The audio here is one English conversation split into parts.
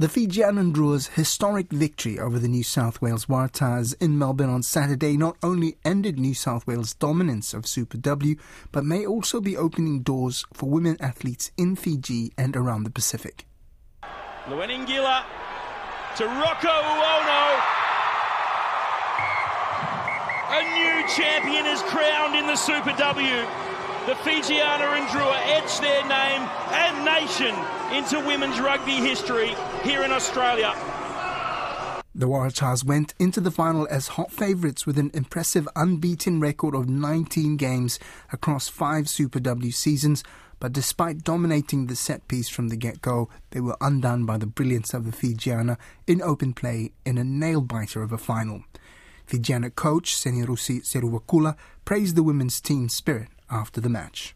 The Fijian Drua historic victory over the New South Wales Waratahs in Melbourne on Saturday not only ended New South Wales' dominance of Super W, but may also be opening doors for women athletes in Fiji and around the Pacific. Lueningila to Rocco Uono. A new champion is crowned in the Super W the Fijiana and Drua etched their name and nation into women's rugby history here in Australia. The Waratahs went into the final as hot favourites with an impressive unbeaten record of 19 games across five Super W seasons. But despite dominating the set piece from the get go, they were undone by the brilliance of the Fijiana in open play in a nail biter of a final. Fijiana coach Senirusi Seruvakula praised the women's team spirit after the match.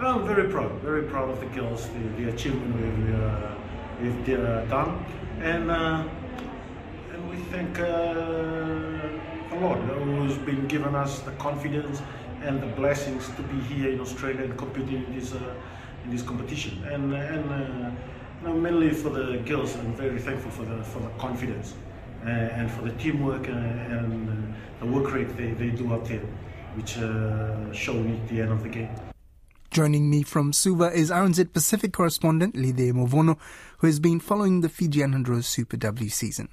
I'm very proud, very proud of the girls, the, the achievement we've, uh, we've uh, done, and uh, and we thank uh, a lot who's been giving us the confidence and the blessings to be here in Australia and competing in this uh, in this competition, and and uh, mainly for the girls, I'm very thankful for the for the confidence and for the teamwork and the work rate they, they do out there which uh, me the end of the game. Joining me from Suva is RNZ Pacific correspondent Lice Movono, who has been following the Fijiana Drua Super W season.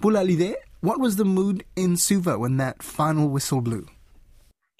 Bula Lide, what was the mood in Suva when that final whistle blew?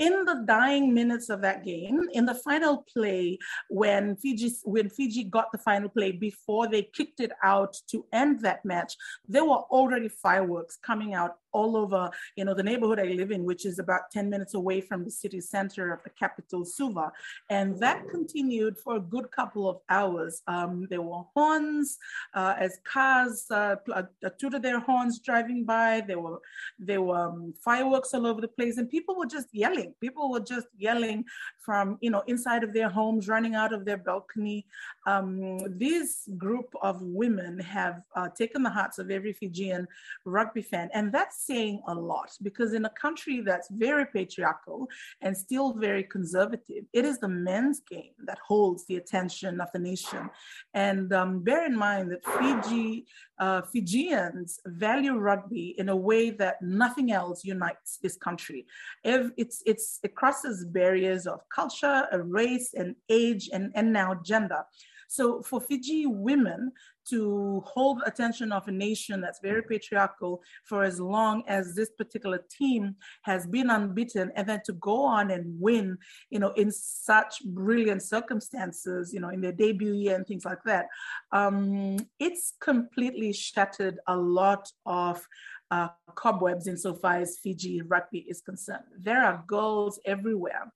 In the dying minutes of that game, in the final play, when Fiji when Fiji got the final play before they kicked it out to end that match, there were already fireworks coming out all over, you know, the neighborhood I live in, which is about 10 minutes away from the city center of the capital, Suva. And that continued for a good couple of hours. Um, there were horns uh, as cars uh, uh, tooted their horns driving by. There were, there were um, fireworks all over the place and people were just yelling. People were just yelling from, you know, inside of their homes, running out of their balcony. Um, this group of women have uh, taken the hearts of every Fijian rugby fan. And that's saying a lot because in a country that's very patriarchal and still very conservative, it is the men's game that holds the attention of the nation. And um, bear in mind that Fiji, uh, Fijians value rugby in a way that nothing else unites this country. If it's, it's, it crosses barriers of culture, race, and age, and, and now gender. So for Fiji women to hold attention of a nation that's very patriarchal for as long as this particular team has been unbeaten and then to go on and win, you know, in such brilliant circumstances, you know, in their debut year and things like that, um, it's completely shattered a lot of uh, cobwebs insofar as Fiji rugby is concerned. There are girls everywhere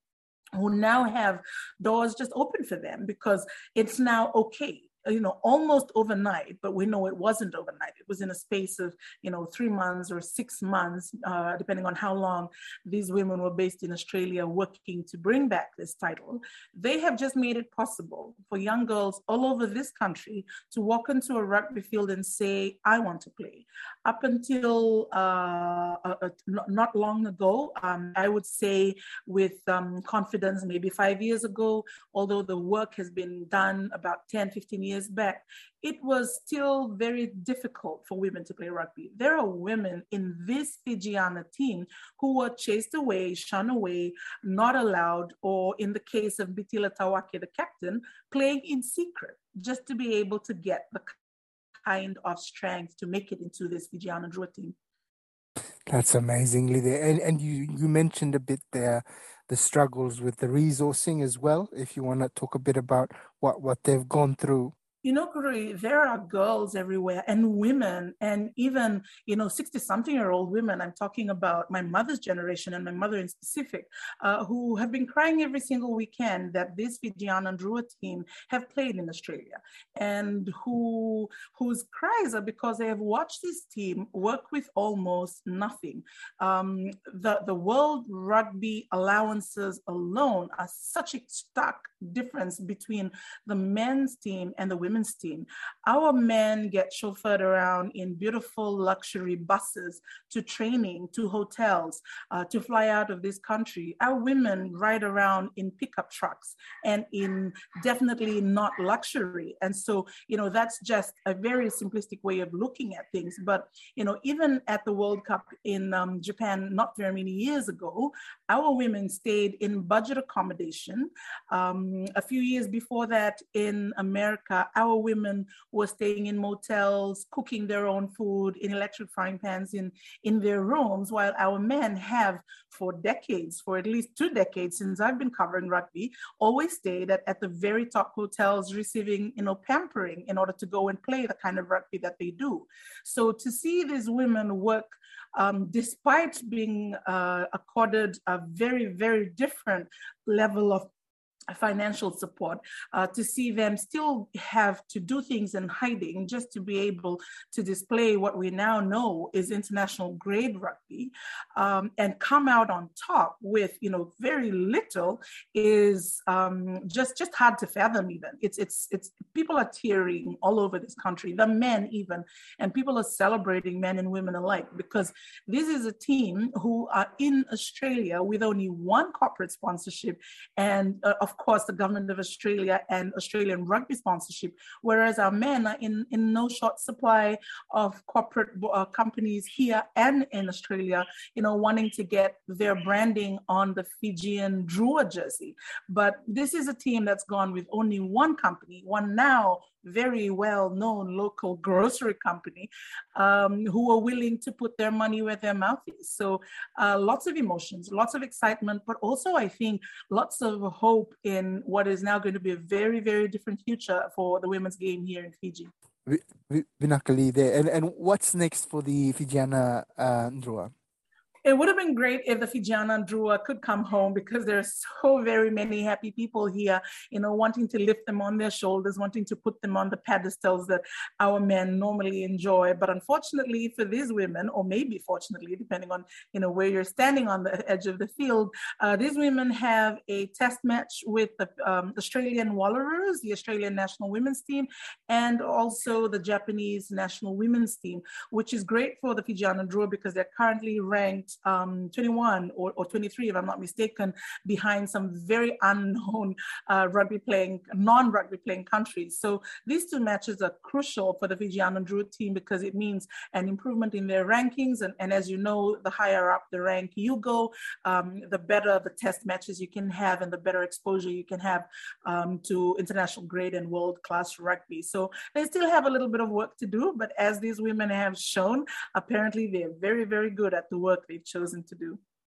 who now have doors just open for them because it's now okay you know, almost overnight, but we know it wasn't overnight. It was in a space of, you know, three months or six months, uh, depending on how long these women were based in Australia working to bring back this title. They have just made it possible for young girls all over this country to walk into a rugby field and say, I want to play. Up until uh, uh, uh not long ago, um, I would say with um, confidence, maybe five years ago, although the work has been done about 10, 15 years years back, it was still very difficult for women to play rugby. There are women in this Fijiana team who were chased away, shunned away, not allowed, or in the case of Bitila Tawake, the captain, playing in secret just to be able to get the kind of strength to make it into this Fijiana Drua team. That's amazingly there. And, and you, you mentioned a bit there the struggles with the resourcing as well. If you want to talk a bit about what, what they've gone through you know, Kuri, there are girls everywhere and women and even, you know, 60 something year old women. I'm talking about my mother's generation and my mother in specific, uh, who have been crying every single weekend that this Fijiana Drua team have played in Australia and who whose cries are because they have watched this team work with almost nothing. Um, the, the World Rugby allowances alone are such a stark difference between the men's team and the women's women's team. Our men get chauffeured around in beautiful luxury buses to training, to hotels, uh, to fly out of this country. Our women ride around in pickup trucks and in definitely not luxury. And so, you know, that's just a very simplistic way of looking at things. But, you know, even at the World Cup in um, Japan not very many years ago, our women stayed in budget accommodation. Um, a few years before that in America, our women were staying in motels, cooking their own food in electric frying pans in, in their rooms, while our men have for decades, for at least two decades since I've been covering rugby, always stayed at, at the very top hotels receiving, you know, pampering in order to go and play the kind of rugby that they do. So to see these women work um, despite being uh, accorded a very, very different level of financial support uh, to see them still have to do things in hiding just to be able to display what we now know is international grade rugby um, and come out on top with you know very little is um, just just hard to fathom even. It's it's it's people are tearing all over this country the men even and people are celebrating men and women alike because this is a team who are in australia with only one corporate sponsorship and uh, of course, the government of Australia and Australian rugby sponsorship, whereas our men are in, in no short supply of corporate uh, companies here and in Australia, you know, wanting to get their branding on the Fijian Drua jersey. But this is a team that's gone with only one company, one now very well known local grocery company um, who are willing to put their money where their mouth is. So uh, lots of emotions, lots of excitement, but also I think lots of hope in what is now going to be a very, very different future for the women's game here in Fiji. Vinakali there. And, and what's next for the Fijiana uh, Drua? It would have been great if the Fijiana Drua could come home because there are so very many happy people here, you know, wanting to lift them on their shoulders, wanting to put them on the pedestals that our men normally enjoy. But unfortunately for these women, or maybe fortunately, depending on, you know, where you're standing on the edge of the field, uh, these women have a test match with the um, Australian Wallaroos, the Australian national women's team, and also the Japanese national women's team, which is great for the Fijiana Drua because they're currently ranked um, 21 or, or 23, if I'm not mistaken, behind some very unknown uh, rugby playing, non rugby playing countries. So these two matches are crucial for the Fijiana Drua team because it means an improvement in their rankings. And, and as you know, the higher up the rank you go, um, the better the test matches you can have and the better exposure you can have um, to international grade and world class rugby. So they still have a little bit of work to do, but as these women have shown, apparently they're very, very good at the work they've chosen to do.